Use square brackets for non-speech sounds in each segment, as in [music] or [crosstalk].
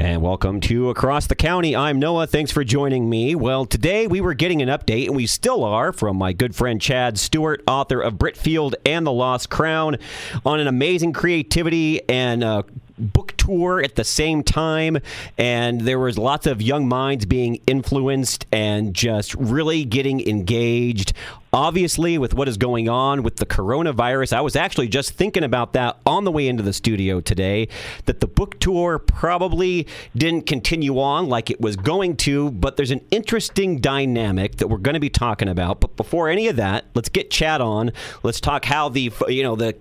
And welcome to Across the County. I'm Noah. Thanks for joining me. Well, today we were getting an update, and we still are, from my good friend Chad Stewart, author of Britfield and the Lost Crown, on an amazing creativity and uh, book tour at the same time and there was lots of young minds being influenced and just really getting engaged obviously with what is going on with the coronavirus i was actually just thinking about that on the way into the studio today that the book tour probably didn't continue on like it was going to but there's an interesting dynamic that we're going to be talking about but before any of that let's get chad on let's talk how the you know the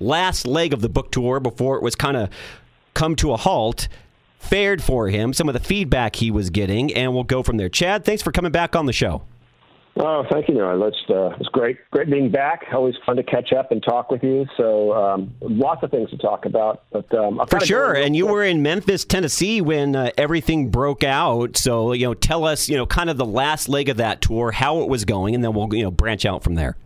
last leg of the book tour before it was kind of come to a halt fared for him, some of the feedback he was getting, and we'll go from there. Chad, thanks for coming back on the show. Oh, thank you, Noah. It's, uh, it's great, great being back. Always fun to catch up and talk with you. So, um, lots of things to talk about. But um, for sure, and you were in Memphis, Tennessee, when uh, everything broke out. So, you know, tell us, you know, kind of the last leg of that tour, how it was going, and then we'll, you know, branch out from there.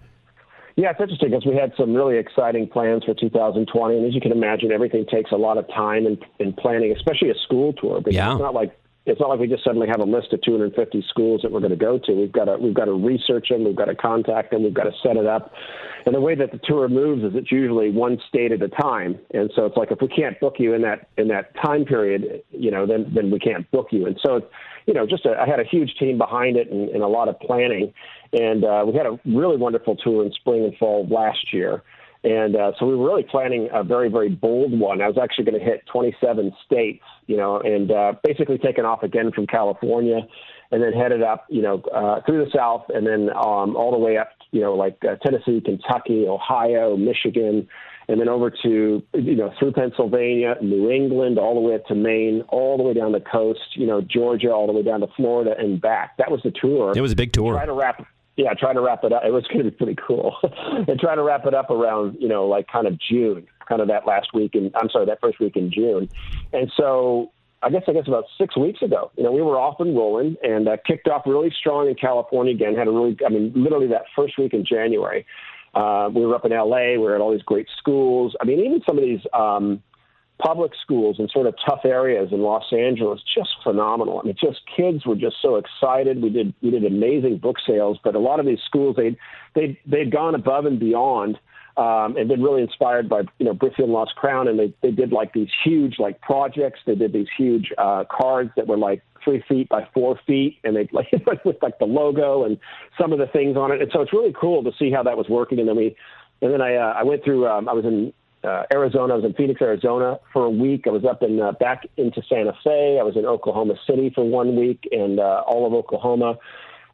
Yeah, it's interesting because we had some really exciting plans for 2020, and as you can imagine, everything takes a lot of time in, in planning, especially a school tour. Because yeah. it's not like it's not like we just suddenly have a list of 250 schools that we're going to go to. We've got to we've got to research them, we've got to contact them, we've got to set it up. And the way that the tour moves is it's usually one state at a time. And so it's like if we can't book you in that in that time period, you know, then then we can't book you. And so, it's you know, just a, I had a huge team behind it and, and a lot of planning. And uh, we had a really wonderful tour in spring and fall last year. And uh, so we were really planning a very, very bold one. I was actually going to hit 27 states, you know, and uh, basically taking off again from California and then headed up, you know, uh, through the South and then um, all the way up, you know, like uh, Tennessee, Kentucky, Ohio, Michigan, and then over to, you know, through Pennsylvania, New England, all the way up to Maine, all the way down the coast, you know, Georgia, all the way down to Florida and back. That was the tour. It was a big tour. Try to wrap yeah, trying to wrap it up. It was going to be pretty cool, [laughs] and trying to wrap it up around you know like kind of June, kind of that last week in I'm sorry that first week in June, and so I guess I guess about six weeks ago, you know, we were off and rolling and uh, kicked off really strong in California again. Had a really, I mean, literally that first week in January, uh, we were up in LA. We were at all these great schools. I mean, even some of these. Um, public schools in sort of tough areas in Los Angeles just phenomenal. I mean, just kids were just so excited. We did we did amazing book sales, but a lot of these schools they they they'd gone above and beyond. Um, and been really inspired by you know Britfield Lost Crown, and they they did like these huge like projects. They did these huge uh, cards that were like three feet by four feet, and they [laughs] like with like the logo and some of the things on it. And so it's really cool to see how that was working. And then we, and then I uh, I went through. Um, I was in uh, Arizona. I was in Phoenix, Arizona for a week. I was up in uh, back into Santa Fe. I was in Oklahoma City for one week and uh, all of Oklahoma.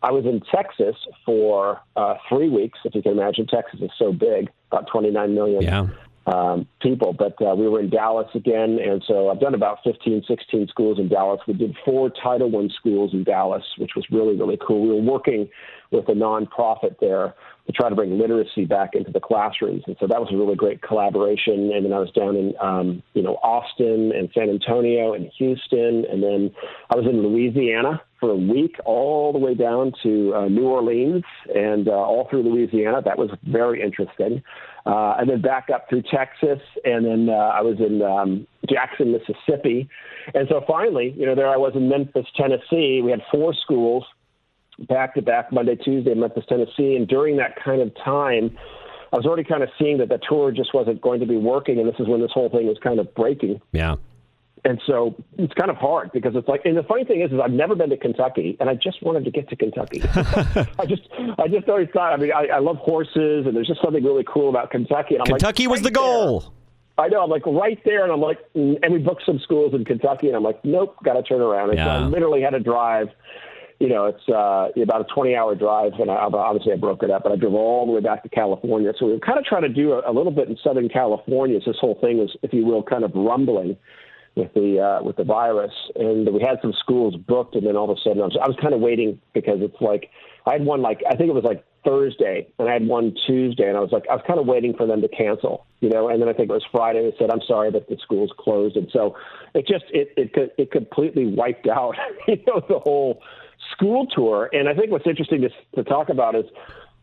I was in Texas for uh, three weeks. If you can imagine, Texas is so big, about 29 million yeah. Um, people. But uh, we were in Dallas again, and so I've done about 15, 16 schools in Dallas. We did four Title One schools in Dallas, which was really, really cool. We were working with a nonprofit there to try to bring literacy back into the classrooms. And so that was a really great collaboration. And then I was down in, um, you know, Austin and San Antonio and Houston. And then I was in Louisiana for a week, all the way down to uh, New Orleans and uh, all through Louisiana. That was very interesting. Uh, and then back up through Texas. And then uh, I was in um, Jackson, Mississippi. And so finally, you know, there I was in Memphis, Tennessee. We had four schools back to back Monday, Tuesday in Memphis, Tennessee. And during that kind of time, I was already kind of seeing that the tour just wasn't going to be working. And this is when this whole thing was kind of breaking. Yeah. And so it's kind of hard because it's like, and the funny thing is, is I've never been to Kentucky, and I just wanted to get to Kentucky. [laughs] I just, I just always thought. I mean, I, I love horses, and there's just something really cool about Kentucky. And I'm Kentucky like, was right the goal. There. I know. I'm like right there, and I'm like, and we booked some schools in Kentucky, and I'm like, nope, got to turn around. And yeah. so I literally had to drive you know, it's uh, about a 20 hour drive, and I, obviously I broke it up, but I drove all the way back to California. So we were kind of trying to do a, a little bit in Southern California. So this whole thing was, if you will, kind of rumbling with the uh, with the virus, and we had some schools booked, and then all of a sudden I was, I was kind of waiting because it's like I had one like I think it was like Thursday, and I had one Tuesday, and I was like I was kind of waiting for them to cancel, you know, and then I think it was Friday. They said I'm sorry that the school's closed, and so it just it it it completely wiped out, [laughs] you know, the whole school tour. And I think what's interesting to, to talk about is,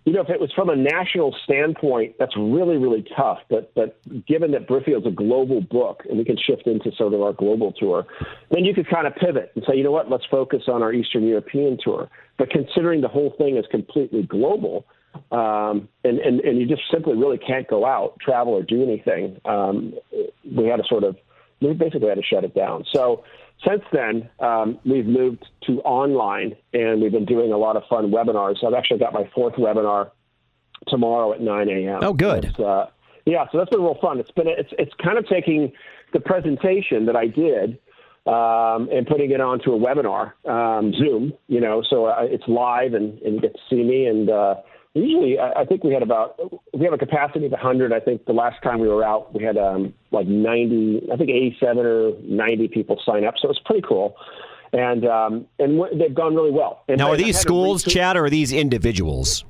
you know, if it was from a national standpoint, that's really, really tough. But but given that Britfield's a global book and we can shift into sort of our global tour, then you could kind of pivot and say, you know what, let's focus on our Eastern European tour. But considering the whole thing is completely global, um, and, and, and you just simply really can't go out, travel, or do anything, um, we had to sort of, we basically had to shut it down. So since then, um, we've moved to online, and we've been doing a lot of fun webinars. I've actually got my fourth webinar tomorrow at 9 a.m. Oh, good. Uh, yeah, so that's been real fun. It's been it's it's kind of taking the presentation that I did um, and putting it onto a webinar, um, Zoom. You know, so uh, it's live and, and you get to see me and. Uh, usually I, think we had about we have a capacity of 100 i think the last time we were out we had um, like 90 i think 87 or 90 people sign up so it's pretty cool and um, and they've gone really well and now are these schools chad or are these individuals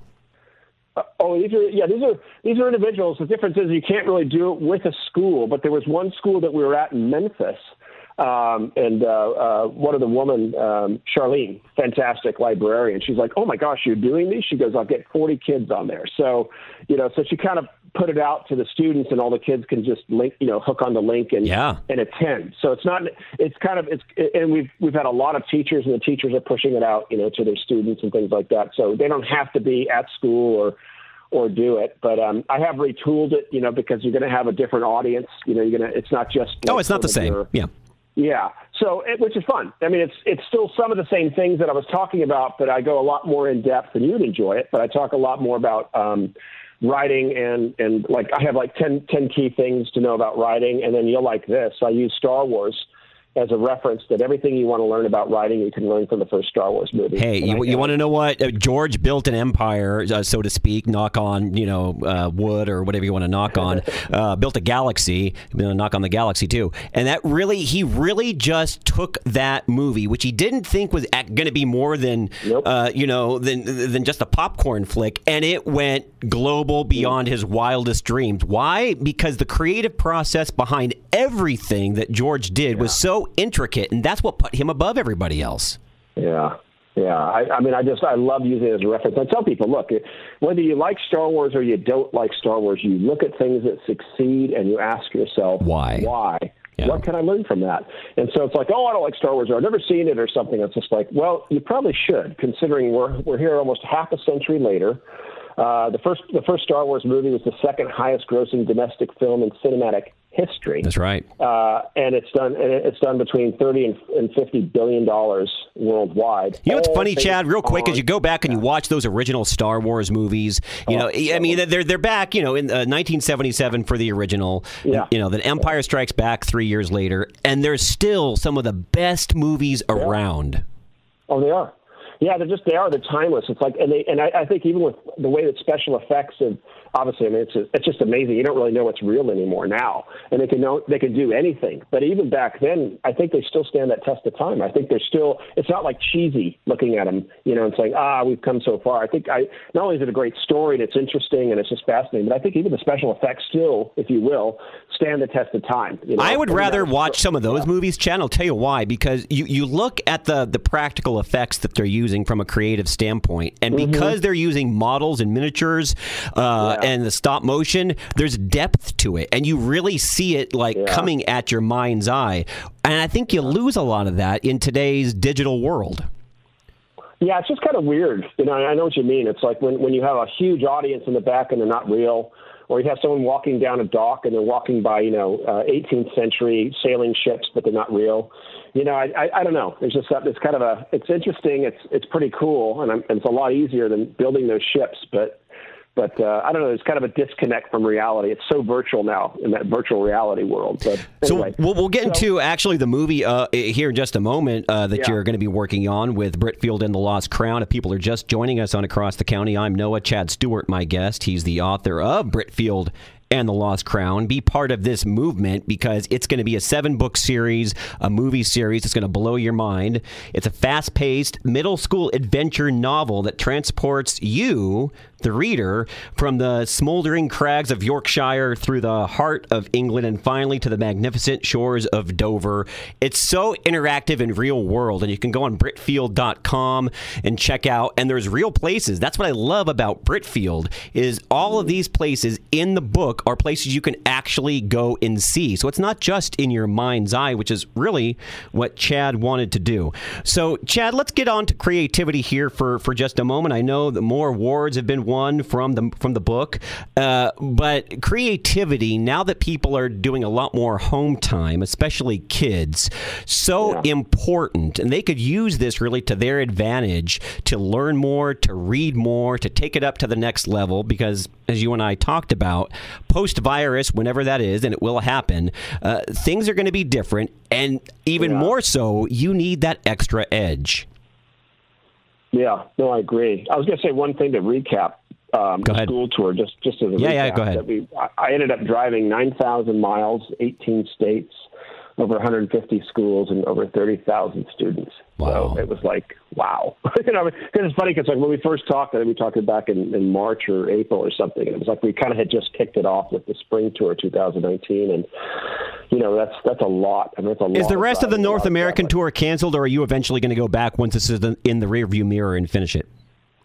uh, oh, these are yeah, these are these are individuals. The difference is you can't really do it with a school. But there was one school that we were at in Memphis um, and uh, uh, one of the woman, um, Charlene, fantastic librarian, she's like, "Oh my gosh, you're doing these?" She goes, "I'll get 40 kids on there." So, you know, so she kind of put it out to the students, and all the kids can just link, you know, hook on the link and yeah. and attend. So it's not, it's kind of, it's, and we've we've had a lot of teachers, and the teachers are pushing it out, you know, to their students and things like that. So they don't have to be at school or or do it. But um, I have retooled it, you know, because you're going to have a different audience. You know, you're going to. It's not just. Like, oh, it's not the same. Your, yeah. Yeah. So, it, which is fun. I mean, it's it's still some of the same things that I was talking about, but I go a lot more in depth, and you'd enjoy it. But I talk a lot more about um, writing and and like I have like 10, 10 key things to know about writing, and then you'll like this. I use Star Wars as a reference that everything you want to learn about writing, you can learn from the first Star Wars movie. Hey, you, you want to know what uh, George built an empire, uh, so to speak. Knock on you know uh, wood or whatever you want to knock on. [laughs] uh, built a galaxy. You know, knock on the galaxy too. And that really, he really just took that movie, which he didn't think was going to be more than nope. Uh, you know than than just a popcorn flick, and it went global beyond his wildest dreams. Why? Because the creative process behind everything that George did yeah. was so intricate, and that's what put him above everybody else. Yeah. Yeah, I, I mean, I just I love using it as a reference. I tell people, look, whether you like Star Wars or you don't like Star Wars, you look at things that succeed and you ask yourself, why? Why? Yeah. What can I learn from that? And so it's like, oh, I don't like Star Wars, or I've never seen it, or something. It's just like, well, you probably should, considering we're we're here almost half a century later. Uh, the first the first Star Wars movie was the second highest grossing domestic film in cinematic history. That's right. Uh, and it's done. And it's done between thirty and, and fifty billion dollars worldwide. You know what's funny, Chad? Real quick, on, as you go back and you watch those original Star Wars movies, you know, oh, I mean, they're they're back. You know, in uh, 1977 for the original. Yeah. You know, then Empire Strikes Back three years later, and there's still some of the best movies around. Oh, they are. Yeah, they're just they are. They're timeless. It's like, and they and I, I think even with the way that special effects have obviously, I mean, it's it's just amazing. You don't really know what's real anymore now, and they can know they can do anything. But even back then, I think they still stand that test of time. I think they're still. It's not like cheesy looking at them, you know, and saying, ah, we've come so far. I think I not only is it a great story and it's interesting and it's just fascinating, but I think even the special effects still, if you will, stand the test of time. You know? I would rather watch some of those movies, Chad. I'll tell you why. Because you you look at the the practical effects that they're using from a creative standpoint, and mm-hmm. because they're using models and miniatures uh, yeah. And the stop motion, there's depth to it, and you really see it like yeah. coming at your mind's eye. And I think you lose a lot of that in today's digital world. Yeah, it's just kind of weird. You know, I know what you mean. It's like when when you have a huge audience in the back and they're not real, or you have someone walking down a dock and they're walking by, you know, uh, 18th century sailing ships, but they're not real. You know, I, I, I don't know. It's just it's kind of a it's interesting. It's it's pretty cool, and, I'm, and it's a lot easier than building those ships, but but uh, I don't know. There's kind of a disconnect from reality. It's so virtual now in that virtual reality world. But anyway. so we'll, we'll get so, into actually the movie uh, here in just a moment uh, that yeah. you're going to be working on with Britfield and the Lost Crown. If people are just joining us on Across the County, I'm Noah Chad Stewart, my guest. He's the author of Britfield and the Lost Crown. Be part of this movement because it's going to be a seven book series, a movie series. It's going to blow your mind. It's a fast paced middle school adventure novel that transports you, the reader, from the smoldering crags of Yorkshire through the heart of England and finally to the magnificent shores of Dover. It's so interactive and real world, and you can go on Britfield.com and check out. And there's real places. That's what I love about Britfield is all of these places in the book are places you can actually go and see. So it's not just in your mind's eye, which is really what Chad wanted to do. So Chad, let's get on to creativity here for for just a moment. I know that more awards have been won from the from the book, uh, but creativity now that people are doing a lot more home time, especially kids, so yeah. important, and they could use this really to their advantage to learn more, to read more, to take it up to the next level. Because as you and I talked about, post virus, whenever that is, and it will happen, uh, things are going to be different, and even yeah. more so, you need that extra edge. Yeah, no, I agree. I was going to say one thing to recap um, go ahead. school tour, just just as a yeah, yeah, go ahead. We, I ended up driving nine thousand miles, eighteen states, over 150 schools, and over 30,000 students. Wow. So it was like, wow. [laughs] you know, because it's funny because like when we first talked, I think we talked back in, in March or April or something, and it was like we kind of had just kicked it off with the spring tour 2019, and you know that's that's a lot. I mean, that's a lot. Is the rest of the North American tour canceled, or are you eventually going to go back once this is in the rearview mirror and finish it?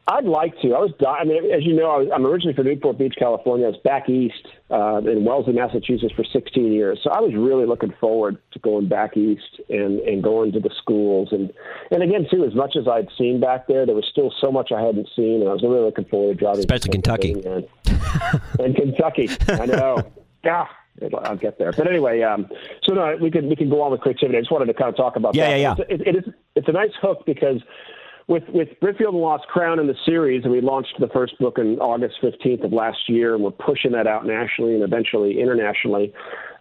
I'd like to. I was, I mean, as you know, I was, I'm originally from Newport Beach, California. I was back east uh, in Wellesley, Massachusetts for 16 years. So I was really looking forward to going back east and, and going to the schools. And, and again, too, as much as I'd seen back there, there was still so much I hadn't seen. And I was really looking forward to driving. Especially Kentucky. And, and Kentucky. I know. [laughs] Yeah. I'll get there. But anyway, um, so no, we can we can go on with creativity. I just wanted to kind of talk about yeah, that. Yeah, yeah, it, it is, it's a nice hook because with with Britfield and Lost Crown in the series, and we launched the first book on August 15th of last year, and we're pushing that out nationally and eventually internationally.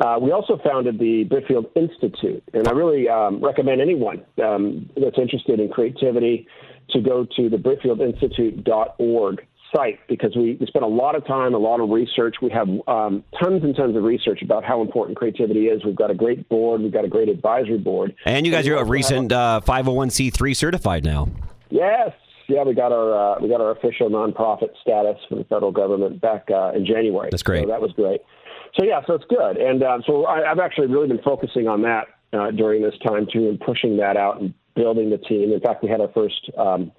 Uh, we also founded the Britfield Institute, and I really um, recommend anyone um, that's interested in creativity to go to the BritfieldInstitute.org site because we, we spent a lot of time, a lot of research. We have um, tons and tons of research about how important creativity is. We've got a great board. We've got a great advisory board. And you guys are a recent uh, 501c3 certified now. Yes, yeah, we got our uh, we got our official nonprofit status from the federal government back uh, in January. That's great. So that was great. So yeah, so it's good, and um, so I, have actually really been focusing on that uh, during this time too, and pushing that out and building the team. In fact, we had our first um,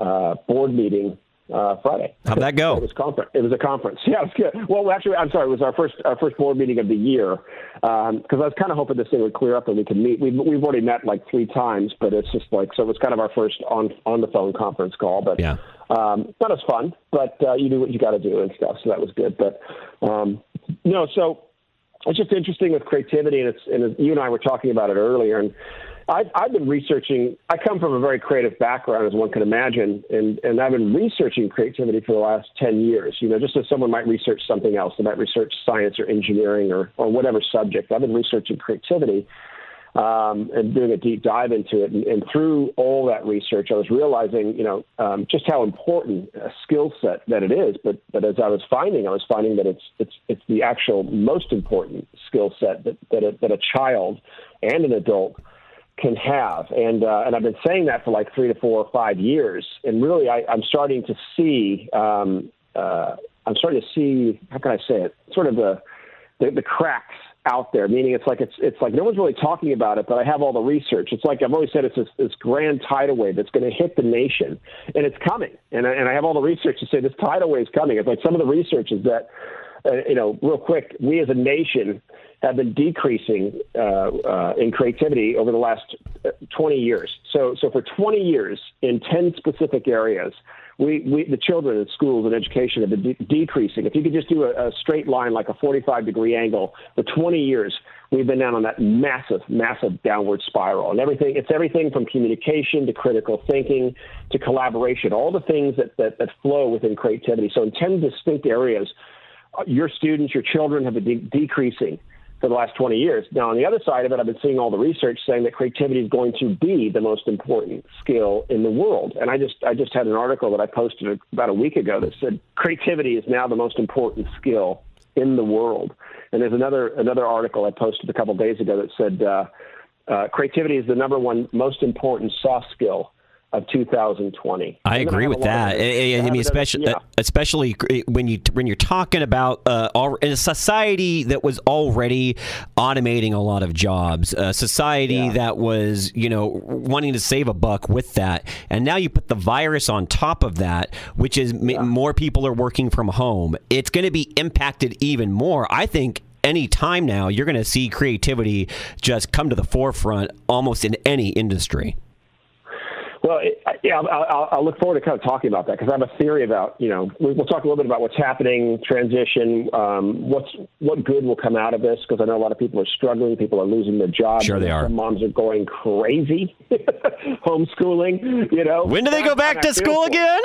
uh, board meeting uh, Friday. How'd that go? It was conference. It was a conference. [laughs] Yeah, it was good. Well, actually, I'm sorry. It was our first our first board meeting of the year because um, I was kind of hoping this thing would clear up and we could meet. We've we've already met like three times, but it's just like so. It was kind of our first on on the phone conference call, but yeah. Um, not as fun, but uh, you do what you got to do and stuff. So that was good. But um, no, so it's just interesting with creativity, and it's and you and I were talking about it earlier, and I've, I've been researching. I come from a very creative background, as one can imagine, and, and I've been researching creativity for the last 10 years. You know, just as someone might research something else, they might research science or engineering or, or whatever subject. I've been researching creativity um, and doing a deep dive into it. And, and, through all that research, I was realizing, you know, um, just how important a skill set that it is. But but as I was finding, I was finding that it's it's it's the actual most important skill set that that a, that a child and an adult can have. And uh, and I've been saying that for like three to four or five years. And really, I, I'm starting to see. Um, uh, I'm starting to see. How can I say it? Sort of the the, the cracks out there. Meaning, it's like it's it's like no one's really talking about it, but I have all the research. It's like I've always said, it's this, this grand tidal wave that's going to hit the nation, and it's coming. And I, and I have all the research to say this tidal wave is coming. It's like some of the research is that. Uh, you know, real quick, we as a nation have been decreasing uh, uh, in creativity over the last uh, 20 years. So, so for 20 years in 10 specific areas, we, we the children in schools and education have been de- decreasing. If you could just do a, a straight line like a 45 degree angle for 20 years, we've been down on that massive, massive downward spiral. And everything, it's everything from communication to critical thinking to collaboration, all the things that, that, that flow within creativity. So in 10 distinct areas, uh, your students, your children have been de- decreasing for the last 20 years. Now, on the other side of it, I've been seeing all the research saying that creativity is going to be the most important skill in the world. And I just I just had an article that I posted about a week ago that said creativity is now the most important skill in the world. And there's another another article I posted a couple days ago that said uh, uh, creativity is the number one most important soft skill of 2020. I agree with that. I, I mean, especially yeah. especially when you when you're talking about uh, all, in a society that was already automating a lot of jobs, a society yeah. that was you know wanting to save a buck with that, and now you put the virus on top of that, which is yeah. more people are working from home. It's going to be impacted even more. I think any time now you're going to see creativity just come to the forefront almost in any industry. Well, it, yeah, I'll, I'll, look forward to kind of talking about that because I have a theory about you know we'll talk a little bit about what's happening, transition, um, what's what good will come out of this because I know a lot of people are struggling, people are losing their jobs. Sure, they are. Some moms are going crazy, [laughs] homeschooling. You know, when do they go back to school again?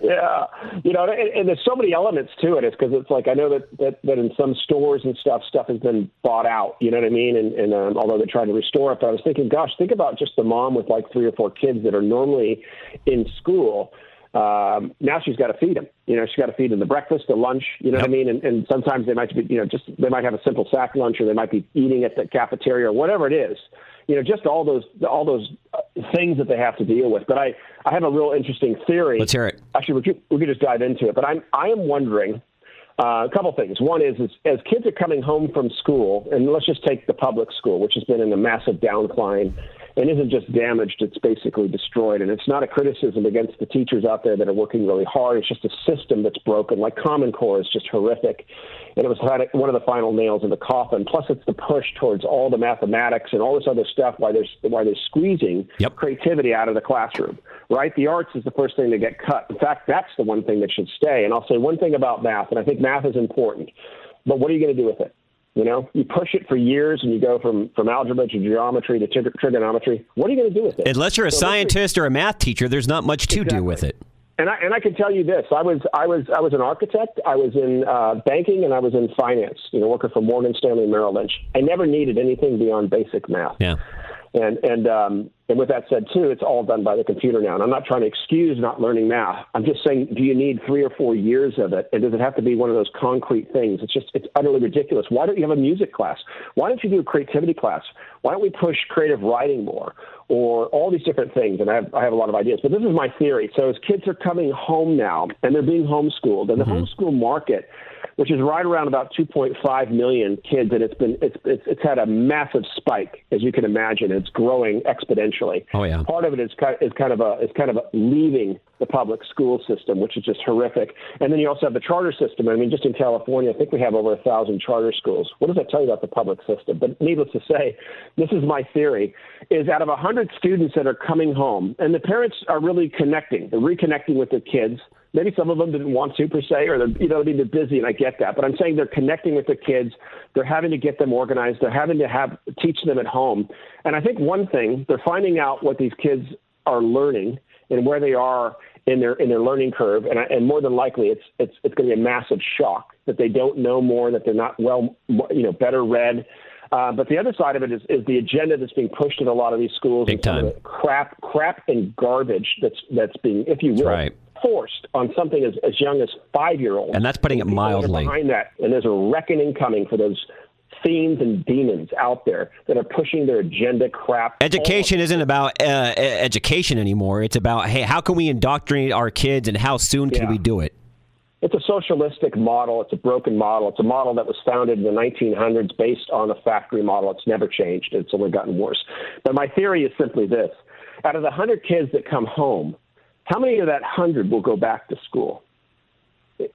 Yeah, you know, and, and, there's so many elements to it. It's because it's like I know that, that that in some stores and stuff, stuff has been bought out. You know what I mean? And, and um, although they're trying to restore it, but I was thinking, gosh, think about just the mom with like three or four kids that are normally in school. Um, now she's got to feed them. You know, she's got to feed them the breakfast, the lunch. You know yep. what I mean? And, and sometimes they might be, you know, just they might have a simple sack lunch, or they might be eating at the cafeteria, or whatever it is. You know, just all those all those uh, things that they have to deal with. But I I have a real interesting theory. Let's hear it. Actually, we could, we could just dive into it. But I'm I am wondering. Uh, a couple things. One is, is, as kids are coming home from school, and let's just take the public school, which has been in a massive downcline and isn't just damaged, it's basically destroyed. And it's not a criticism against the teachers out there that are working really hard. It's just a system that's broken. Like Common Core is just horrific. And it was one of the final nails in the coffin. Plus, it's the push towards all the mathematics and all this other stuff why they're, why they're squeezing yep. creativity out of the classroom, right? The arts is the first thing to get cut. In fact, that's the one thing that should stay. And I'll say one thing about math, and I think math is important, but what are you going to do with it? You know, you push it for years and you go from, from algebra to geometry to trig- trigonometry. What are you going to do with it? Unless you're a so scientist or a math teacher, there's not much to exactly. do with it. And I, and I can tell you this: I was I was I was an architect. I was in uh, banking and I was in finance. You know, working for Morgan Stanley Merrill Lynch. I never needed anything beyond basic math. Yeah. And and um, and with that said, too, it's all done by the computer now. And I'm not trying to excuse not learning math. I'm just saying, do you need three or four years of it? And does it have to be one of those concrete things? It's just it's utterly ridiculous. Why don't you have a music class? Why don't you do a creativity class? Why don't we push creative writing more? Or all these different things, and I have, I have a lot of ideas. But this is my theory. So as kids are coming home now, and they're being homeschooled, and the mm-hmm. homeschool market which is right around about 2.5 million kids, and it's been it's, it's it's had a massive spike, as you can imagine. It's growing exponentially. Oh yeah. Part of it is kind is kind of a is kind of a leaving the public school system, which is just horrific. And then you also have the charter system. I mean, just in California, I think we have over a thousand charter schools. What does that tell you about the public system? But needless to say, this is my theory: is out of a 100 students that are coming home, and the parents are really connecting, they're reconnecting with their kids Maybe some of them didn't want to per se, or they're, you know, they're busy, and I get that. But I'm saying they're connecting with their kids. They're having to get them organized. They're having to have teach them at home. And I think one thing they're finding out what these kids are learning and where they are in their in their learning curve. And, I, and more than likely, it's it's it's going to be a massive shock that they don't know more, that they're not well, you know, better read. Uh, but the other side of it is, is the agenda that's being pushed in a lot of these schools. Big time. Crap, crap, and garbage that's that's being, if you will, right forced on something as, as young as five year olds. And that's putting it mildly. Behind that, and there's a reckoning coming for those fiends and demons out there that are pushing their agenda crap. Education isn't about uh, education anymore. It's about hey, how can we indoctrinate our kids, and how soon can yeah. we do it? It's a socialistic model. It's a broken model. It's a model that was founded in the 1900s based on a factory model. It's never changed. It's only gotten worse. But my theory is simply this: out of the 100 kids that come home, how many of that hundred will go back to school?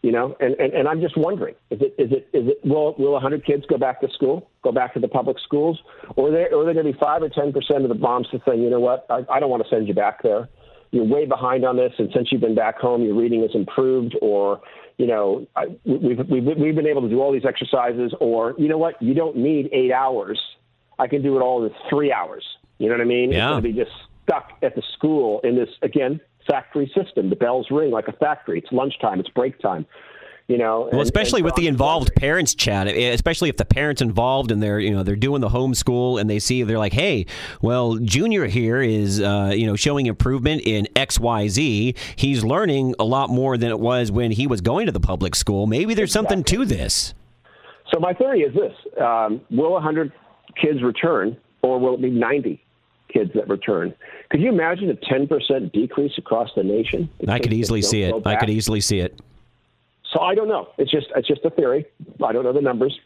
You know, and, and, and I'm just wondering, is it is it is it will will 100 kids go back to school, go back to the public schools, or are there or are there going to be five or 10 percent of the moms to say, you know what, I, I don't want to send you back there. You're way behind on this, and since you've been back home, your reading has improved, or you know, I, we've, we've we've been able to do all these exercises, or you know what, you don't need eight hours. I can do it all in three hours. You know what I mean? Yeah. It's going to be just stuck at the school in this again factory system. The bells ring like a factory. It's lunchtime. It's break time. You know, well, especially and with the involved parents, Chad. Eh, especially if the parents involved and they're you know they're doing the homeschool and they see they're like, hey, well, Junior here is uh, you know showing improvement in X Y Z. He's learning a lot more than it was when he was going to the public school. Maybe there's exactly. something to this. So my theory is this: um, Will 100 kids return, or will it be 90 kids that return? Could you imagine a 10% decrease across the nation? I could easily see it. I could easily see it. So I don't know. It's just it's just a theory. I don't know the numbers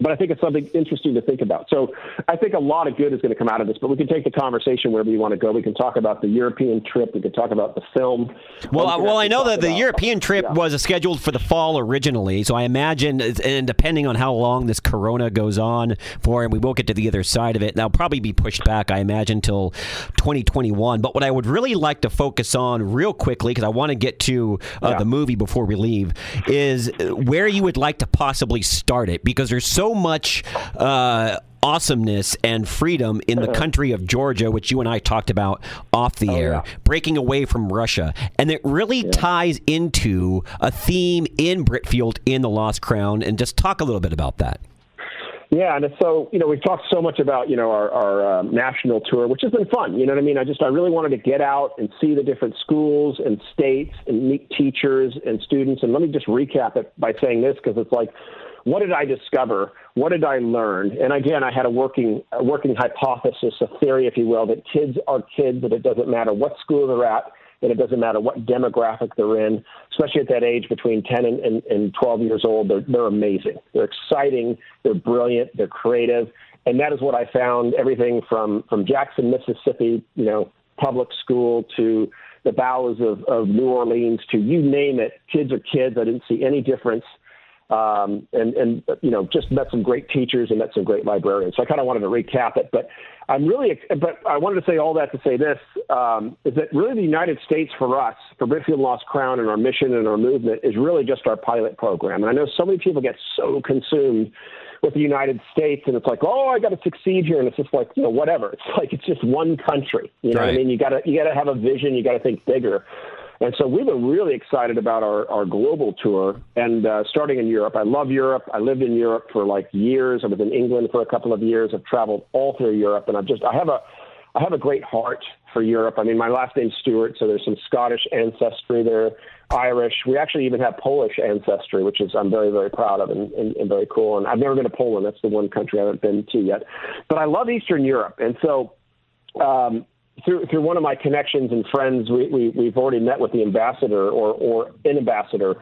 but I think it's something interesting to think about. So I think a lot of good is going to come out of this, but we can take the conversation wherever you want to go. We can talk about the European trip. We can talk about the film. Well, uh, well, I know that the about, European trip yeah. was scheduled for the fall originally. So I imagine, and depending on how long this Corona goes on for, and we will get to the other side of it, that'll probably be pushed back, I imagine, till 2021. But what I would really like to focus on real quickly, because I want to get to uh, yeah. the movie before we leave, is where you would like to possibly start it, because there's so so much. Uh, awesomeness and freedom in the country of Georgia, which you and I talked about off the oh, air, yeah. breaking away from Russia. And it really yeah. ties into a theme in Britfield in The Lost Crown. And just talk a little bit about that. Yeah, and so you know we've talked so much about you know our, our uh, national tour, which has been fun. You know what I mean? I just I really wanted to get out and see the different schools and states and meet teachers and students. And let me just recap it by saying this because it's like what did I discover? What did I learn? And again, I had a working a working hypothesis, a theory, if you will, that kids are kids, that it doesn't matter what school they're at, and it doesn't matter what demographic they're in, especially at that age between 10 and, and, and 12 years old. They're, they're amazing. They're exciting. They're brilliant. They're creative. And that is what I found everything from, from Jackson, Mississippi, you know, public school to the bowels of, of New Orleans to you name it. Kids are kids. I didn't see any difference um, and and you know just met some great teachers and met some great librarians. So I kind of wanted to recap it, but I'm really but I wanted to say all that to say this um, is that really the United States for us for Britfield Lost Crown and our mission and our movement is really just our pilot program. And I know so many people get so consumed with the United States and it's like oh I got to succeed here and it's just like you know whatever it's like it's just one country you know right. I mean you got to you got to have a vision you got to think bigger. And so we were really excited about our, our global tour and uh, starting in Europe. I love Europe. I lived in Europe for like years. I was in England for a couple of years. I've traveled all through Europe, and I've just I have a I have a great heart for Europe. I mean, my last name's Stewart, so there's some Scottish ancestry there, Irish. We actually even have Polish ancestry, which is I'm very very proud of and, and, and very cool. And I've never been to Poland. That's the one country I haven't been to yet. But I love Eastern Europe, and so. Um, through through one of my connections and friends, we, we we've already met with the ambassador or or an ambassador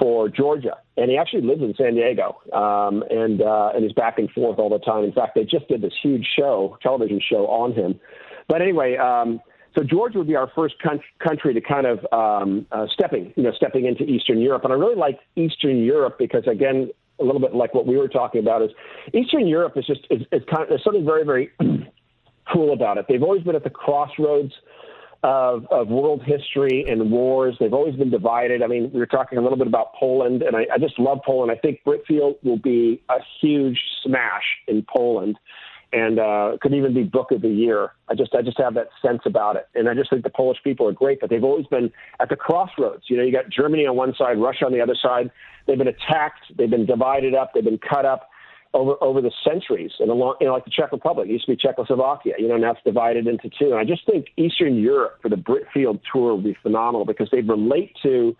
for Georgia, and he actually lives in San Diego, um, and uh, and he's back and forth all the time. In fact, they just did this huge show, television show on him. But anyway, um, so Georgia would be our first country to kind of um, uh, stepping, you know, stepping into Eastern Europe, and I really like Eastern Europe because again, a little bit like what we were talking about is Eastern Europe is just is, is kind of there's something very very cool about it. They've always been at the crossroads of, of world history and wars. They've always been divided. I mean, we were talking a little bit about Poland, and I, I just love Poland. I think Britfield will be a huge smash in Poland and uh, could even be book of the year. I just I just have that sense about it, and I just think the Polish people are great. But they've always been at the crossroads. You know, you got Germany on one side, Russia on the other side. They've been attacked. They've been divided up. They've been cut up over over the centuries and along you know like the Czech Republic. It used to be Czechoslovakia you know now it's divided into two. And I just think Eastern Europe for the Britfield tour will be phenomenal because they relate to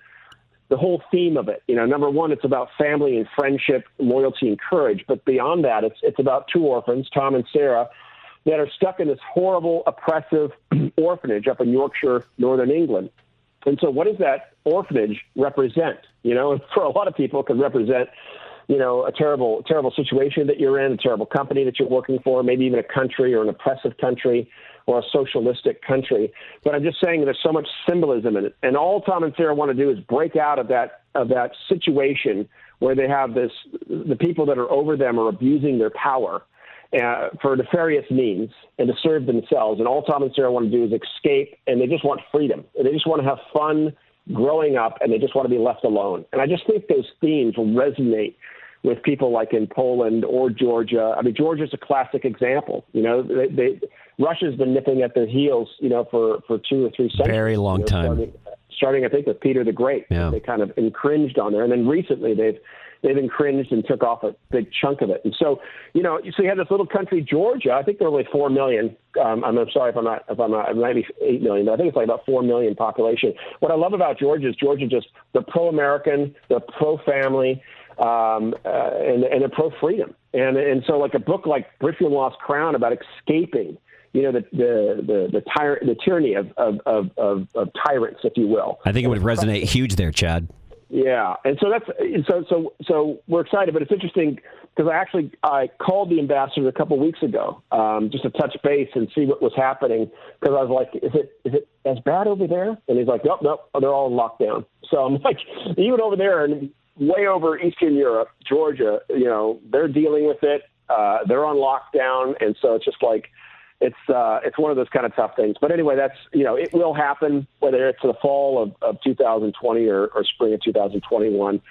the whole theme of it. You know number one it's about family and friendship loyalty and courage. But beyond that it's it's about two orphans Tom and Sarah that are stuck in this horrible oppressive [clears throat] orphanage up in Yorkshire northern England. And so what does that orphanage represent? You know [laughs] for a lot of people it can represent you know, a terrible, terrible situation that you're in, a terrible company that you're working for, maybe even a country or an oppressive country or a socialistic country. But I'm just saying there's so much symbolism in it. And all Tom and Sarah want to do is break out of that of that situation where they have this the people that are over them are abusing their power uh, for nefarious means and to serve themselves. And all Tom and Sarah want to do is escape, and they just want freedom. And they just want to have fun growing up, and they just want to be left alone. And I just think those themes will resonate with people like in Poland or Georgia. I mean, Georgia's a classic example. You know, they, they Russia's been nipping at their heels, you know, for for two or three centuries. Very long you know, time. Starting, starting, I think, with Peter the Great. Yeah. They kind of infringed on there, and then recently they've they've infringed and took off a big chunk of it. And so, you know, so you have this little country, Georgia. I think there are only four million. Um, I'm, I'm sorry if I'm not if I'm not. It might be eight million, but I think it's like about four million population. What I love about Georgia is Georgia just they're pro-American, they're pro-family um, uh, and, and they're pro freedom. And, and so, like a book like Britfield Lost Crown about escaping, you know, the the the the, the tyranny of, of, of, of, of tyrants, if you will. I think it would resonate huge there, Chad. Yeah, and so that's so so so we're excited, but it's interesting because I actually I called the ambassador a couple of weeks ago um, just to touch base and see what was happening because I was like, is it is it as bad over there? And he's like, nope, nope, they're all in lockdown. So I'm [laughs] like, even over there and way over Eastern Europe, Georgia, you know, they're dealing with it. Uh, they're on lockdown, and so it's just like it's uh, it's one of those kind of tough things. But anyway, that's you know it will happen whether it's the fall of, of 2020 or, or spring of 2021.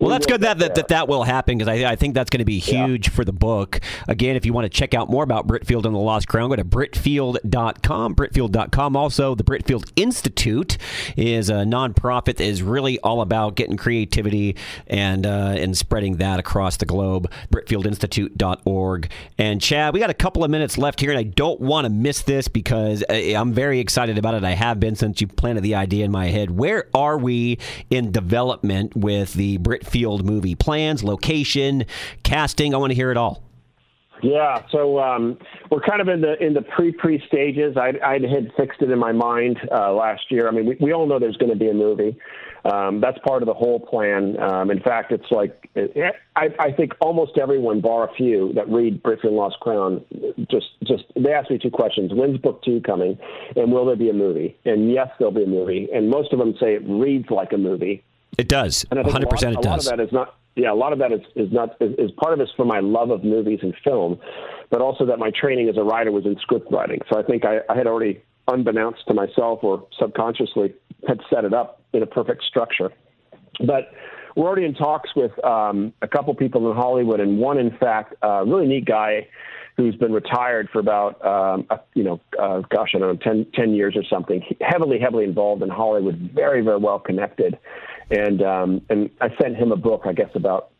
Well, that's good that, that, that that will happen because I, I think that's going to be huge yeah. for the book. Again, if you want to check out more about Britfield and the Lost Crown, go to Britfield.com. Britfield.com. Also, the Britfield Institute is a nonprofit that is really all about getting creativity and uh, and spreading that across the globe. BritfieldInstitute.org. And Chad, we got a couple of minutes left here, and I don't want to miss this because uh, I'm very excited about it. I have been since you planted the idea in my head. Where are we in development with the Brit Field movie? Plans, location, casting. I want to hear it all. Yeah, so um, we're kind of in the in the pre pre stages. I I had fixed it in my mind uh, last year. I mean, we, we all know there's going to be a movie. Um, that's part of the whole plan. Um, in fact, it's like I, I think almost everyone, bar a few, that read Britfield Lost Crown, just just they ask me two questions: When's book two coming, and will there be a movie? And yes, there'll be a movie. And most of them say it reads like a movie. It does. And 100% lot, it does. A lot of that is not. Yeah, a lot of that is, is not is, is part of it is for my love of movies and film, but also that my training as a writer was in script writing. So I think I, I had already, unbeknownst to myself or subconsciously, had set it up in a perfect structure. But we're already in talks with um, a couple people in Hollywood, and one, in fact, a uh, really neat guy who's been retired for about, um, a, you know, uh, gosh, I don't know, 10, 10 years or something, heavily, heavily involved in Hollywood, very, very well connected. And, um, and I sent him a book, I guess, about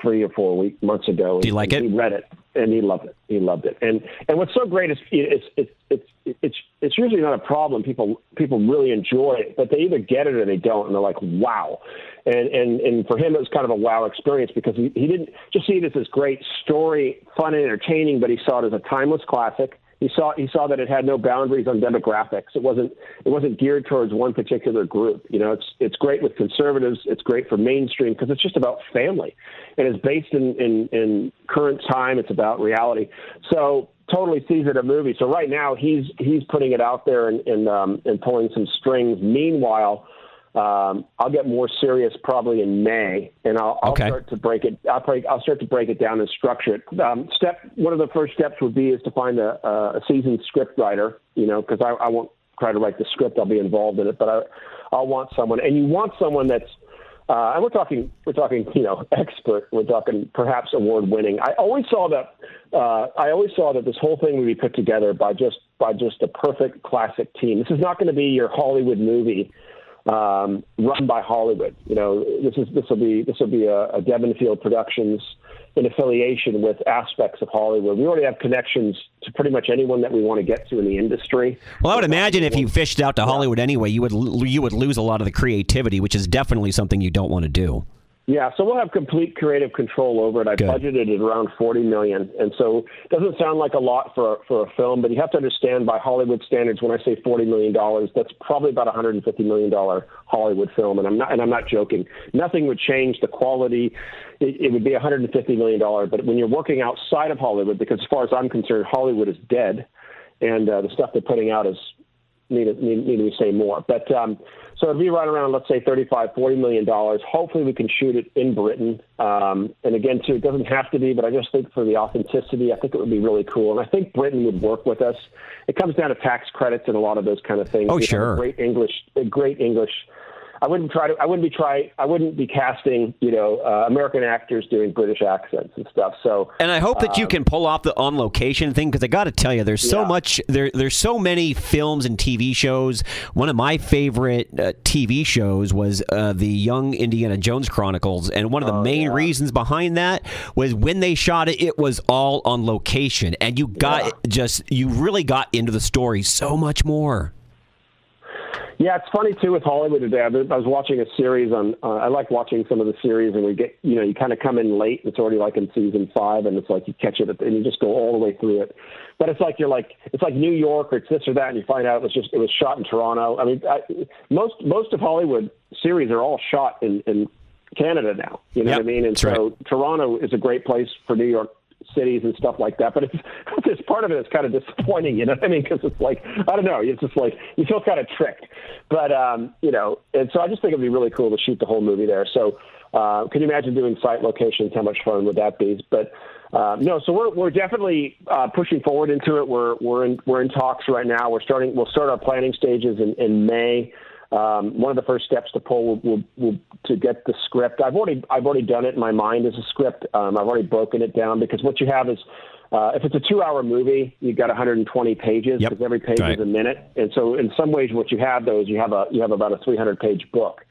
three or four weeks, months ago. Do you like it? He read it and he loved it. He loved it. And and what's so great is it's it's it's it's it's usually not a problem. People people really enjoy it, but they either get it or they don't, and they're like, wow. And and and for him, it was kind of a wow experience because he he didn't just see it as this great story, fun and entertaining, but he saw it as a timeless classic he saw he saw that it had no boundaries on demographics. It wasn't it wasn't geared towards one particular group. You know, it's it's great with conservatives. It's great for mainstream because it's just about family, and it's based in, in in current time. It's about reality. So totally sees it a movie. So right now he's he's putting it out there and and, um, and pulling some strings. Meanwhile um, I'll get more serious probably in May, and I'll, I'll okay. start to break it. I'll, break, I'll start to break it down and structure it. Um, step one of the first steps would be is to find a, a seasoned script writer. You know, because I, I won't try to write the script. I'll be involved in it, but I, I'll want someone, and you want someone that's. Uh, and we're talking, we're talking, you know, expert. We're talking perhaps award winning. I always saw that. Uh, I always saw that this whole thing would be put together by just by just a perfect classic team. This is not going to be your Hollywood movie um, run by Hollywood. You know, this is this will be this will be a, a Devon Field Productions in affiliation with aspects of Hollywood. We already have connections to pretty much anyone that we want to get to in the industry. Well, I would imagine if you fished out to Hollywood anyway, you would you would lose a lot of the creativity, which is definitely something you don't want to do. Yeah, so we'll have complete creative control over it. I Good. budgeted it around forty million, and so it doesn't sound like a lot for a, for a film, but you have to understand by Hollywood standards, when I say forty million dollars, that's probably about a hundred and fifty million dollar Hollywood film, and I'm not and I'm not joking. Nothing would change the quality. It, it would be a hundred and fifty million dollar, but when you're working outside of Hollywood, because as far as I'm concerned, Hollywood is dead, and uh, the stuff they're putting out is need need, need to say more, but. um so it'd be right around, let's say, 35, 40 million dollars. Hopefully, we can shoot it in Britain. Um, and again, too, it doesn't have to be, but I just think for the authenticity, I think it would be really cool. And I think Britain would work with us. It comes down to tax credits and a lot of those kind of things. Oh, we sure. Great English, great English I wouldn't try to. I wouldn't be try. I wouldn't be casting, you know, uh, American actors doing British accents and stuff. So, and I hope that um, you can pull off the on location thing because I got to tell you, there's so yeah. much. There, there's so many films and TV shows. One of my favorite uh, TV shows was uh, the Young Indiana Jones Chronicles, and one of the oh, main yeah. reasons behind that was when they shot it, it was all on location, and you got yeah. just you really got into the story so much more. Yeah, it's funny too with Hollywood today. I was watching a series on. Uh, I like watching some of the series, and we get you know you kind of come in late. It's already like in season five, and it's like you catch it and you just go all the way through it. But it's like you're like it's like New York or it's this or that, and you find out it was just it was shot in Toronto. I mean, I, most most of Hollywood series are all shot in in Canada now. You know Yep, what I mean? And so right. Toronto is a great place for New York cities and stuff like that. But it's, [laughs] it's part of it is kind of disappointing. You know what I mean? Because it's like I don't know. It's just like you feel kind of tricked. But um, you know, and so I just think it'd be really cool to shoot the whole movie there. So uh, can you imagine doing site locations? How much fun would that be? But uh, no, so we're we're definitely uh, pushing forward into it. We're we're in we're in talks right now. We're starting. We'll start our planning stages in, in May. Um, one of the first steps to pull will, will, will to get the script. I've already I've already done it in my mind as a script. Um, I've already broken it down because what you have is uh, if it's a two-hour movie, you've got 120 pages Yep. because every page Right. is a minute. And so in some ways, what you have though is you have a you have about a 300-page book.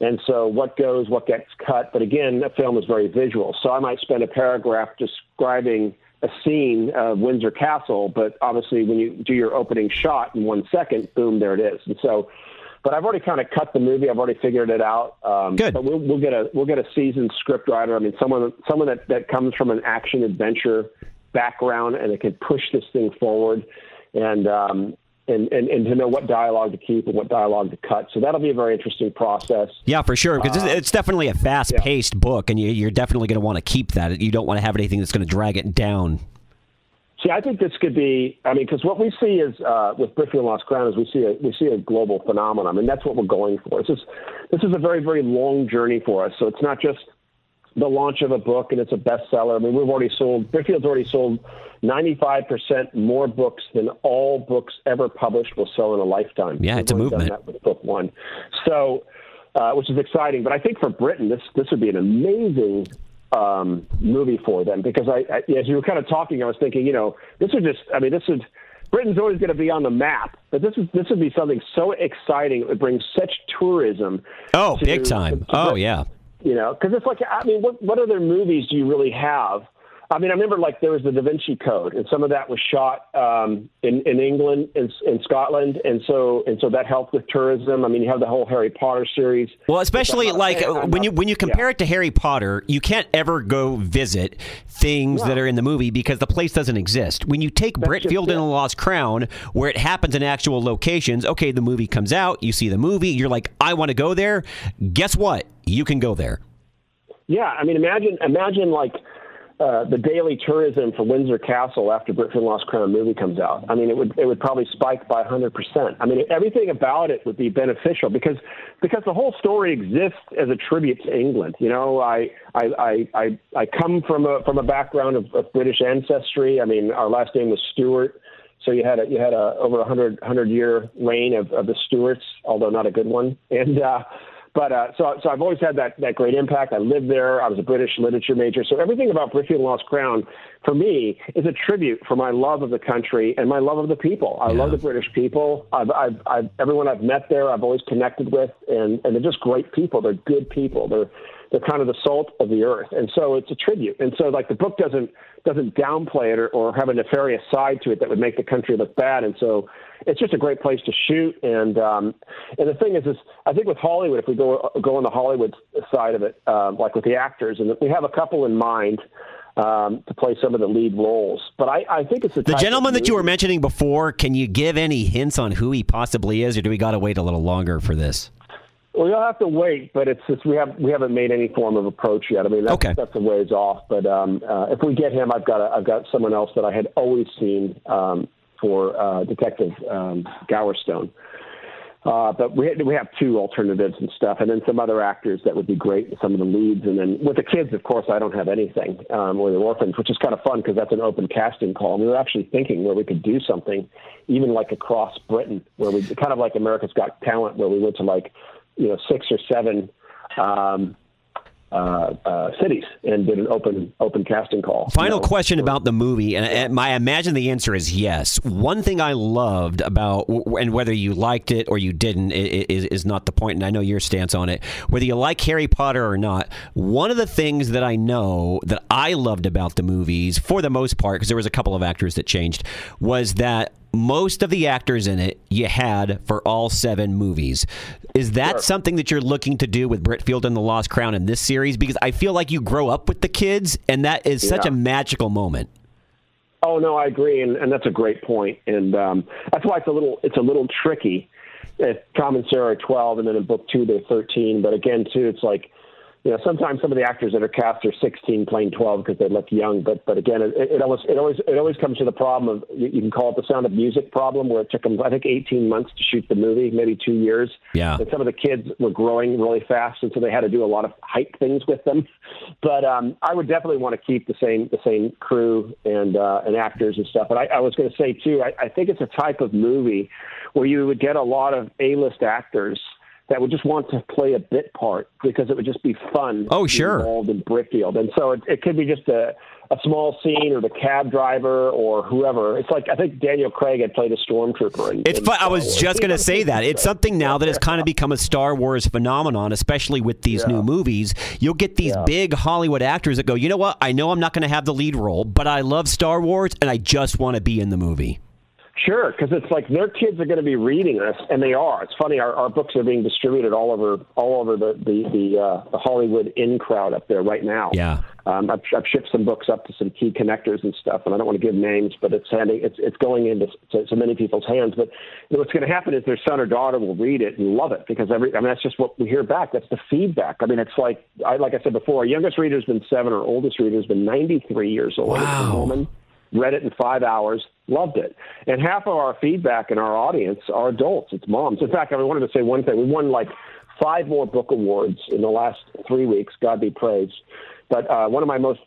And so what goes, what gets cut. But again, a film is very visual. So I might spend a paragraph describing a scene of Windsor Castle, but obviously when you do your opening shot in one second, boom, there it is. And so, but I've already kind of cut the movie. I've already figured it out. Um, Good. But we'll, we'll get a we'll get a seasoned script writer. I mean, someone someone that that comes from an action adventure background and it can push this thing forward. And um, and, and, and to know what dialogue to keep and what dialogue to cut. So that'll be a very interesting process. Yeah, for sure. Because it's, it's definitely a fast-paced book, and you, you're definitely going to want to keep that. You don't want to have anything that's going to drag it down. See, I think this could be. I mean, because what we see is uh, with Britfield and Lost Crown is we see a we see a global phenomenon, and that's what we're going for. This is this is a very very long journey for us. So it's not just the launch of a book and it's a bestseller. I mean, we've already sold. Britfield's already sold 95 percent more books than all books ever published will sell in a lifetime. Yeah, We've it's a already done movement. that with book one. So, uh, which is exciting. But I think for Britain, this this would be an amazing um, movie for them because I, I, as you were kind of talking, I was thinking, you know, this would just, I mean, this would, Britain's always going to be on the map, but this is this would be something so exciting. It would bring such tourism. Oh, to- big time. to Oh, Britain. yeah. You know, because it's like, I mean, what what other movies do you really have? I mean, I remember like there was the Da Vinci Code, and some of that was shot um, in in England and in Scotland, and so and so that helped with tourism. I mean, you have the whole Harry Potter series. Well, especially like saying- when not- you when you compare yeah. it to Harry Potter, you can't ever go visit things that are in the movie because the place doesn't exist. When you take Britfield and the Lost Crown, where it happens in actual locations, okay, the movie comes out, you see the movie, you're like, I want to go there. Guess what? You can go there. Yeah, I mean, imagine imagine like uh, the daily tourism for Windsor Castle after Britain Lost Crown movie comes out. I mean, it would it would probably spike by 100 percent. I mean, everything about it would be beneficial because because the whole story exists as a tribute to England. You know, I I I I, I come from a from a background of, of British ancestry. I mean, our last name was Stewart. So you had a, you had a over a hundred hundred year reign of, of the Stuarts, although not a good one. And uh, but uh, so so I've always had that that great impact. I lived there. I was a British literature major. So everything about Britfield and Lost Crown for me is a tribute for my love of the country and my love of the people. I love the British people. I've, I've, I've everyone I've met there, I've always connected with, and and they're just great people. They're good people. They're they're kind of the salt of the earth, and so it's a tribute. And so like the book doesn't doesn't downplay it or, or have a nefarious side to it that would make the country look bad. And so it's just a great place to shoot. And um, and the thing is, is I think with Hollywood, if we go go on the Hollywood side of it, um, like with the actors, and we have a couple in mind um, to play some of the lead roles. But I, I think it's a The gentleman that you were mentioning before, can you give any hints on who he possibly is, or do we got to wait a little longer for this? Well, you'll have to wait, but it's just we have we haven't made any form of approach yet. I mean, that's, Okay. that's a ways off. But um, uh, if we get him, I've got a, I've got someone else that I had always seen um, for uh, Detective um, Gowerstone. Uh, but we we have two alternatives and stuff, and then some other actors that would be great, for some of the leads, and then with the kids, of course, I don't have anything um, or the orphans, which is kind of fun because that's an open casting call. And we were actually thinking where we could do something, even like across Britain, where we kind of like America's Got Talent, where we went to like you know six or seven um, uh, uh, cities and did an open open casting call. Final you know, question for- about the movie, and, and I imagine the answer is yes. One thing I loved about, and whether you liked it or you didn't, is, is not the point, and I know your stance on it. Whether you like Harry Potter or not, one of the things that I know that I loved about the movies, for the most part, because there was a couple of actors that changed, was that most of the actors in it you had for all seven movies. Is that sure. something that you're looking to do with Britfield and the Lost Crown in this series? Because I feel like you grow up with the kids, and that is such yeah. a magical moment. Oh no, I agree, and, and that's a great point, and um, that's why it's a little it's a little tricky. If Tom and Sarah are 12, and then in book two they're 13, but again, too, it's like you know, sometimes some of the actors that are cast are 16 playing 12 because they look young. But but again, it, it always it always it always comes to the problem of you, you can call it the Sound of Music problem, where it took them I think 18 months to shoot the movie, maybe two years. Yeah. And some of the kids were growing really fast, and so they had to do a lot of height things with them. [laughs] But um, I would definitely want to keep the same the same crew and uh, and actors and stuff. But I, I was going to say too, I, I think it's a type of movie where you would get a lot of A-list actors that would just want to play a bit part because it would just be fun. Oh, sure. Involved in Britfield, and so it, it could be just a a small scene or the cab driver or whoever. It's like I think Daniel Craig had played a stormtrooper. In, it's in fun. I was just going to say that it's something now that has kind of become a Star Wars phenomenon, especially with these yeah. new movies. You'll get these yeah. big Hollywood actors that go, you know what? I know I'm not going to have the lead role, but I love Star Wars and I just want to be in the movie. Sure, because it's like their kids are going to be reading this, and they are. It's funny. Our, our books are being distributed all over all over the the the, uh, the Hollywood in crowd up there right now. Yeah, um, I've, I've shipped some books up to some key connectors and stuff, and I don't want to give names, but it's handing it's it's going into so, so many people's hands. But you know, what's going to happen is their son or daughter will read it and love it because every I mean that's just what we hear back. That's the feedback. I mean, it's like I like I said before, our youngest reader's been seven, our oldest reader's been 93 years old. Wow. It's a woman read it in five hours, loved it. And half of our feedback in our audience are adults. It's moms. In fact, I wanted to say one thing. We won like five more book awards in the last three weeks. God be praised. But uh, one of my most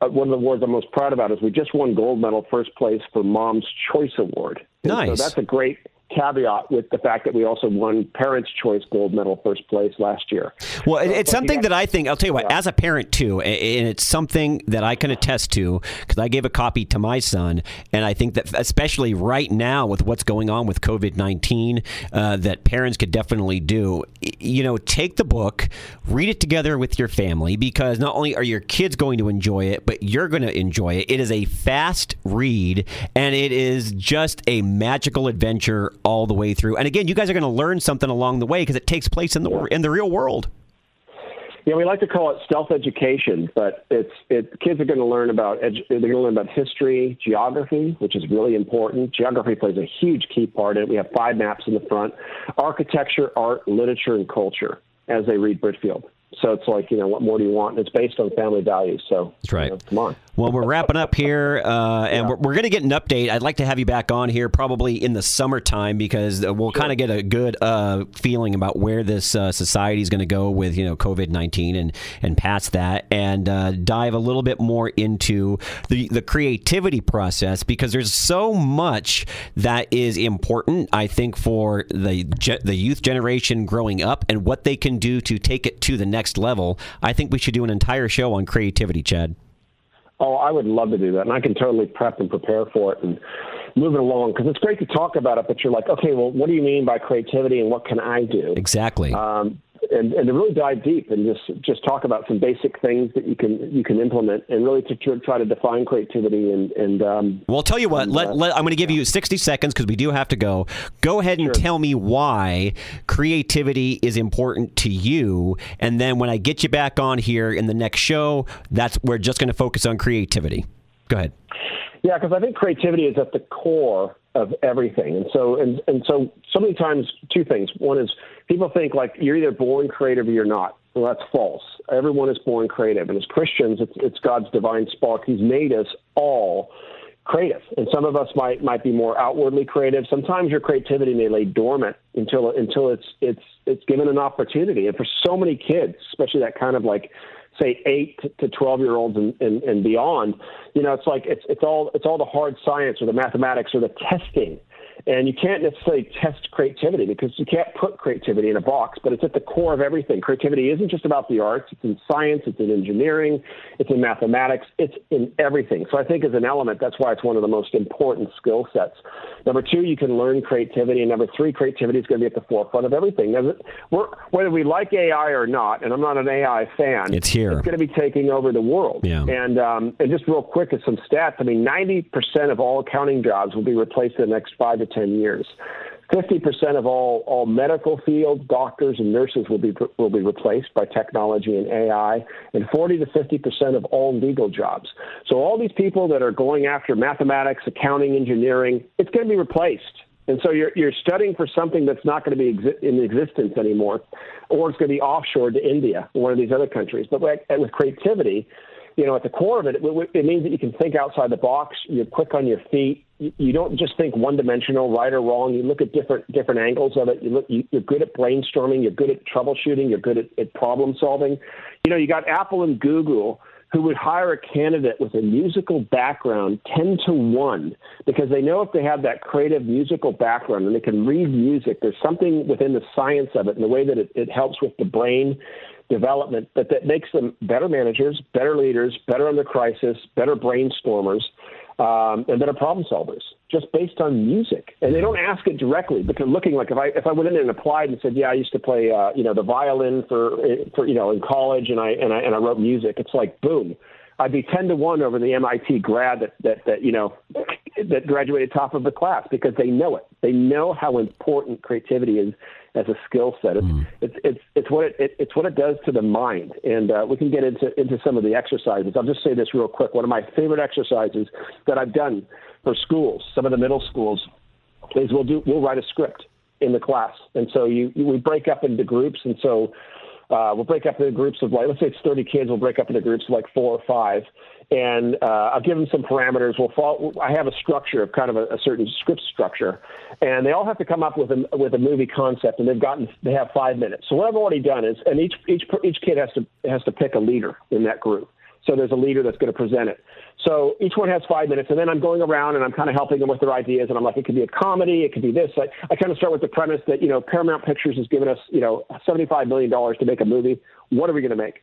uh, one of the awards I'm most proud about is we just won gold medal first place for Mom's Choice Award. And nice. So that's a great caveat with the fact that we also won Parents' Choice Gold Medal first place last year. Well, so, it's something that I think, I'll tell you what, yeah. as a parent too, and it's something that I can attest to because I gave a copy to my son, and I think that especially right now with what's going on with COVID 19, uh, that parents could definitely do. You know, take the book, read it together with your family because not only are your kids going to enjoy it, but you're going to enjoy it. It is a fast read, and it is just a magical adventure all the way through. And again, you guys are going to learn something along the way because it takes place in the in the real world. Yeah, we like to call it stealth education, but it's it. Kids are going to learn about edu- they're going to learn about history, geography, which is really important. Geography plays a huge key part in it. We have five maps in the front: architecture, art, literature, and culture as they read Britfield. So it's like, you know, what more do you want? It's based on family values. So that's right. You know, come on. Well, we're wrapping up here, uh, and yeah. we're, we're going to get an update. I'd like to have you back on here probably in the summertime because we'll sure. kind of get a good uh, feeling about where this uh, society is going to go with you know COVID nineteen and and past that, and uh, dive a little bit more into the the creativity process because there's so much that is important. I think for the the youth generation growing up and what they can do to take it to the next level. I think we should do an entire show on creativity, Chad. Oh, I would love to do that, and I can totally prep and prepare for it and move it along because it's great to talk about it. But you're like, okay, well, what do you mean by creativity, and what can I do? Exactly. Um, and, and to really dive deep and just just talk about some basic things that you can you can implement and really to try to define creativity and and um, well, I'll tell you what. And, let, uh, let, I'm going to give yeah. you 60 seconds because we do have to go. Go ahead and sure. tell me why creativity is important to you, and then when I get you back on here in the next show, that's we're just going to focus on creativity. Go ahead. Yeah, because I think creativity is at the core of everything. And so and and so so many times two things. One is people think like you're either born creative or you're not. Well, that's false. Everyone is born creative, and as Christians, it's it's God's divine spark. He's made us all creative, and some of us might might be more outwardly creative. Sometimes your creativity may lay dormant until until it's it's it's given an opportunity. And for so many kids, especially that kind of like say eight to twelve year olds and, and, and beyond, you know, it's like it's it's all it's all the hard science or the mathematics or the testing And you can't necessarily test creativity because you can't put creativity in a box, but it's at the core of everything. Creativity isn't just about the arts, it's in science, it's in engineering, it's in mathematics, it's in everything. So I think as an element, that's why it's one of the most important skill sets. Number two, you can learn creativity. And number three, creativity is going to be at the forefront of everything. Whether we like AI or not, and I'm not an AI fan, it's here. It's going to be taking over the world. Yeah. And, um, and just real quick, as some stats, I mean, 90% of all accounting jobs will be replaced in the next five to 10 years. 50% of all, all medical fields, doctors and nurses will be, will be replaced by technology and AI, and 40 to 50% of all legal jobs. So all these people that are going after mathematics, accounting, engineering, it's going to be replaced. And so you're, you're studying for something that's not going to be exi- in existence anymore, or it's going to be offshore to India one of these other countries. But with creativity, you know, at the core of it, it it means that you can think outside the box. You're quick on your feet. You you don't just think one dimensional, right or wrong. You look at different different angles of it. You look, you're good at brainstorming. You're good at troubleshooting. You're good at, at problem solving. You know, you got Apple and Google who would hire a candidate with a musical background 10 to 1 because they know if they have that creative musical background and they can read music, there's something within the science of it and the way that it, it helps with the brain development that, that makes them better managers, better leaders, better under crisis, better brainstormers, um, and better problem solvers, just based on music. And they don't ask it directly but they're looking like if I if I went in and applied and said, yeah, I used to play uh, you know the violin for for you know in college and I and I and I wrote music, it's like boom. I'd be ten to one over the MIT grad that, that, that you know that graduated top of the class because they know it. They know how important creativity is as a skill set. It's, mm. it's, it's, it's, what it, it, it's what it does to the mind. And uh, we can get into, into some of the exercises. I'll just say this real quick. One of my favorite exercises that I've done for schools, some of the middle schools, is we'll do we'll write a script in the class, and so you, you we break up into groups, and so uh, we'll break up into groups of like let's say it's 30 kids, we'll break up into groups of like four or five, and uh, I'll give them some parameters. We'll follow, I have a structure of kind of a, a, certain script structure, and they all have to come up with a with a movie concept, and they've gotten they have five minutes. So what I've already done is, and each each each kid has to has to pick a leader in that group. So there's a leader that's going to present it. So each one has five minutes, and then I'm going around and I'm kind of helping them with their ideas. And I'm like, it could be a comedy, it could be this. I, I kind of start with the premise that you know Paramount Pictures has given us you know 75 million dollars to make a movie. What are we going to make?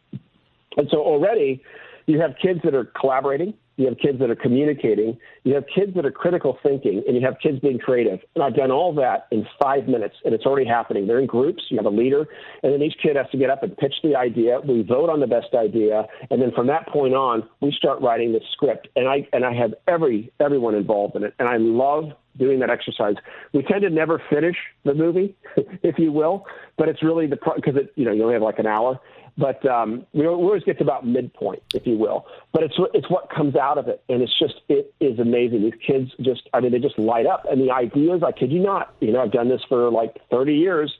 And so already you have kids that are collaborating, you have kids that are communicating, you have kids that are critical thinking, and you have kids being creative. And I've done all that in five minutes, and it's already happening. They're in groups, you have a leader, and then each kid has to get up and pitch the idea. We vote on the best idea, and then from that point on, we start writing the script. And I and I have every everyone involved in it, and I love doing that exercise. We tend to never finish the movie, [laughs] if you will, but it's really the because it you know you only have like an hour, but um, we, always get to about midpoint, if you will. But it's it's what comes out of it, and it's just it is amazing. These kids just, I mean, they just light up, and the ideas, I kid you not, you know, I've done this for like 30 years.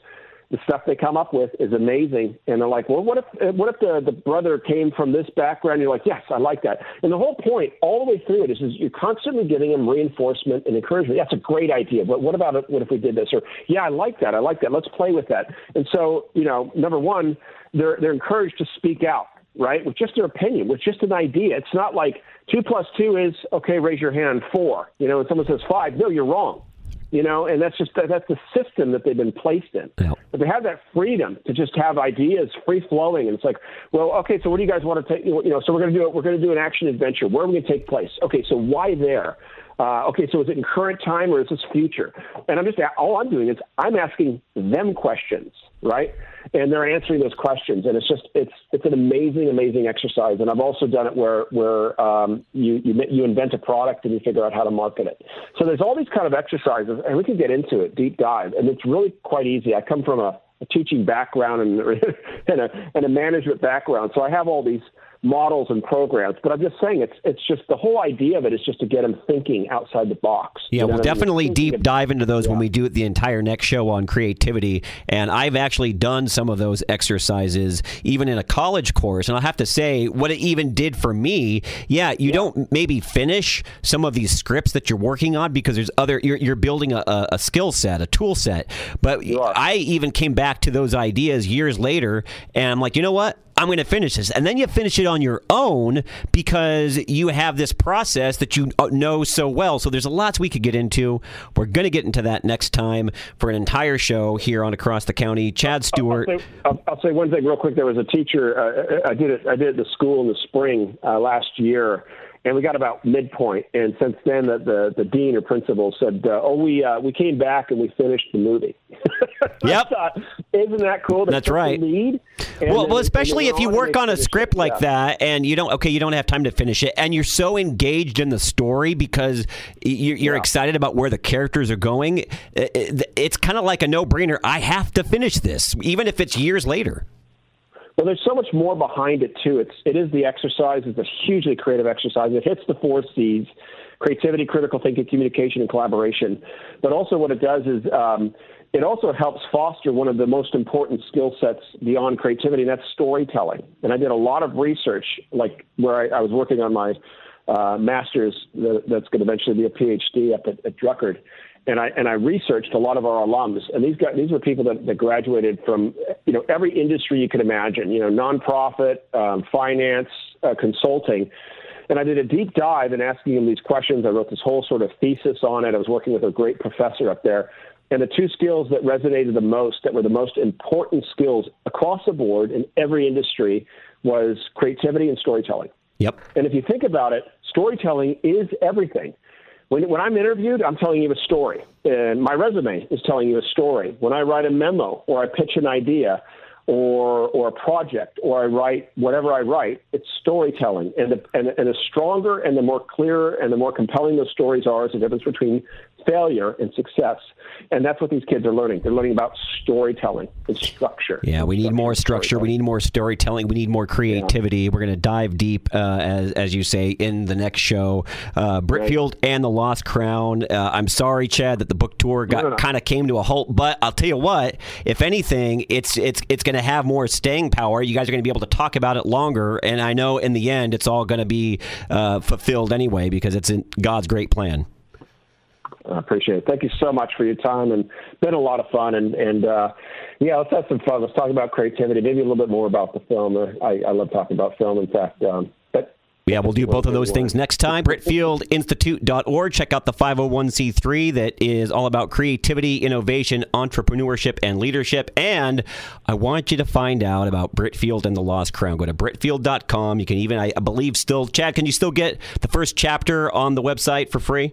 The stuff they come up with is amazing, and they're like, well, what if what if the the brother came from this background? You're like, yes, I like that. And the whole point, all the way through it, is, is you're constantly giving them reinforcement and encouragement. That's a great idea, but what about it? What if we did this? Or yeah, I like that. I like that. Let's play with that. And so, you know, number one they're they're encouraged to speak out, right, with just their opinion, with just an idea. It's not like two plus two is okay. Raise your hand. Four. You know, and someone says five. No, you're wrong. You know, and that's just that's the system that they've been placed in. Yeah. But they have that freedom to just have ideas free flowing, and it's like, well, okay, so what do you guys want to take? You know, so we're going to do it. We're going to do an action adventure. Where are we going to take place? Okay, so why there? Uh, okay, so is it in current time or is this future? And I'm just all I'm doing is I'm asking them questions, right? And they're answering those questions, and it's just it's it's an amazing, amazing exercise. And I've also done it where where um, you you you invent a product and you figure out how to market it. So there's all these kind of exercises, and we can get into it deep dive, and it's really quite easy. I come from a, a teaching background and [laughs] and a and a management background, so I have all these models and programs. But I'm just saying it's it's just the whole idea of it is just to get them thinking outside the box. Yeah, you know we'll definitely deep dive into those yeah. when we do the entire next show on creativity. And I've actually done some of those exercises even in a college course. And I'll have to say what it even did for me. Yeah, you yeah. don't maybe finish some of these scripts that you're working on because there's other you're, you're building a, a skill set, a tool set. But I even came back to those ideas years later, and I'm like, you know what? I'm going to finish this. And then you finish it on your own because you have this process that you uh, know so well. So there's a lot we could get into. We're going to get into that next time for an entire show here on Across the County. Chad Stewart. I'll say, I'll, I'll say one thing real quick. There was a teacher. Uh, I did it. I did it at the school in the spring uh, last year and we got about midpoint. And since then, the the, the dean or principal said, uh, "Oh, we uh, we came back and we finished the movie." [laughs] yep. thought, Isn't that cool? That's right. Lead? well, then, well, especially if you work on a script it. like yeah. that and you don't okay, you don't have time to finish it, and you're so engaged in the story because you're, you're yeah. excited about where the characters are going. It's kind of like a no-brainer. I have to finish this, even if it's years later. Well, there's so much more behind it too. It's it is the exercise. It's a hugely creative exercise. It hits the four C's: creativity, critical thinking, communication, and collaboration. But also, what it does is um, it also helps foster one of the most important skill sets beyond creativity, and that's storytelling. And I did a lot of research, like where I, I was working on my uh, master's that's going to eventually be a PhD up at, at Drucker and I and I researched a lot of our alums, and these guys, these were people that, that graduated from you know every industry you could imagine, you know, nonprofit, um, finance, uh, consulting, and I did a deep dive in asking them these questions. I wrote this whole sort of thesis on it. I was working with a great professor up there, and the two skills that resonated the most, that were the most important skills across the board in every industry, was creativity and storytelling. Yep. And if you think about it, storytelling is everything. When, when I'm interviewed, I'm telling you a story. And my resume is telling you a story. When I write a memo or I pitch an idea or, or a project or I write whatever I write, it's storytelling. And the, and, and the stronger and the more clear and the more compelling those stories are is the difference between failure and success. And that's what these kids are learning. They're learning about storytelling and structure. Yeah, we need more structure. We need more storytelling. We need more creativity. Yeah. We're going to dive deep, uh, as, as you say, in the next show. Uh, Britfield right. and the Lost Crown. Uh, I'm sorry, Chad, that the book tour got no, no. kind of came to a halt. But I'll tell you what, if anything, it's it's it's going to have more staying power. You guys are going to be able to talk about it longer. And I know in the end, it's all going to be uh, fulfilled anyway because it's in God's great plan. I appreciate it. Thank you so much for your time, and been a lot of fun. And and uh, yeah, let's have some fun. Let's talk about creativity. Maybe a little bit more about the film. I, I love talking about film. In fact, um, yeah, we'll do both of those things next time. BritfieldInstitute.org. Check out the 501c3 that is all about creativity, innovation, entrepreneurship, and leadership. And I want you to find out about Britfield and the Lost Crown. Go to Britfield.com. You can even, I believe, still, Chad, can you still get the first chapter on the website for free?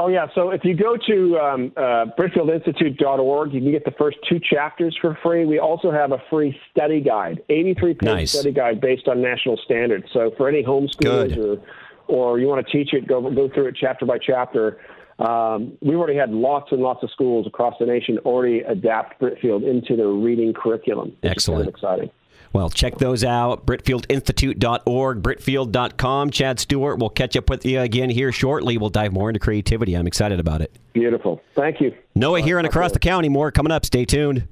Oh, yeah. So if you go to um, uh, BritfieldInstitute.org, you can get the first two chapters for free. We also have a free study guide, 83 page nice. study guide based on national standards. So for any homeschoolers or, or you want to teach it, go, go through it chapter by chapter. Um, we've already had lots and lots of schools across the nation already adapt Britfield into their reading curriculum. Excellent. Kind of exciting. Well, check those out. BritfieldInstitute.org, Britfield.com. Chad Stewart, we'll catch up with you again here shortly. We'll dive more into creativity. I'm excited about it. Beautiful. Thank you. Noah here and across the county. More coming up. Stay tuned.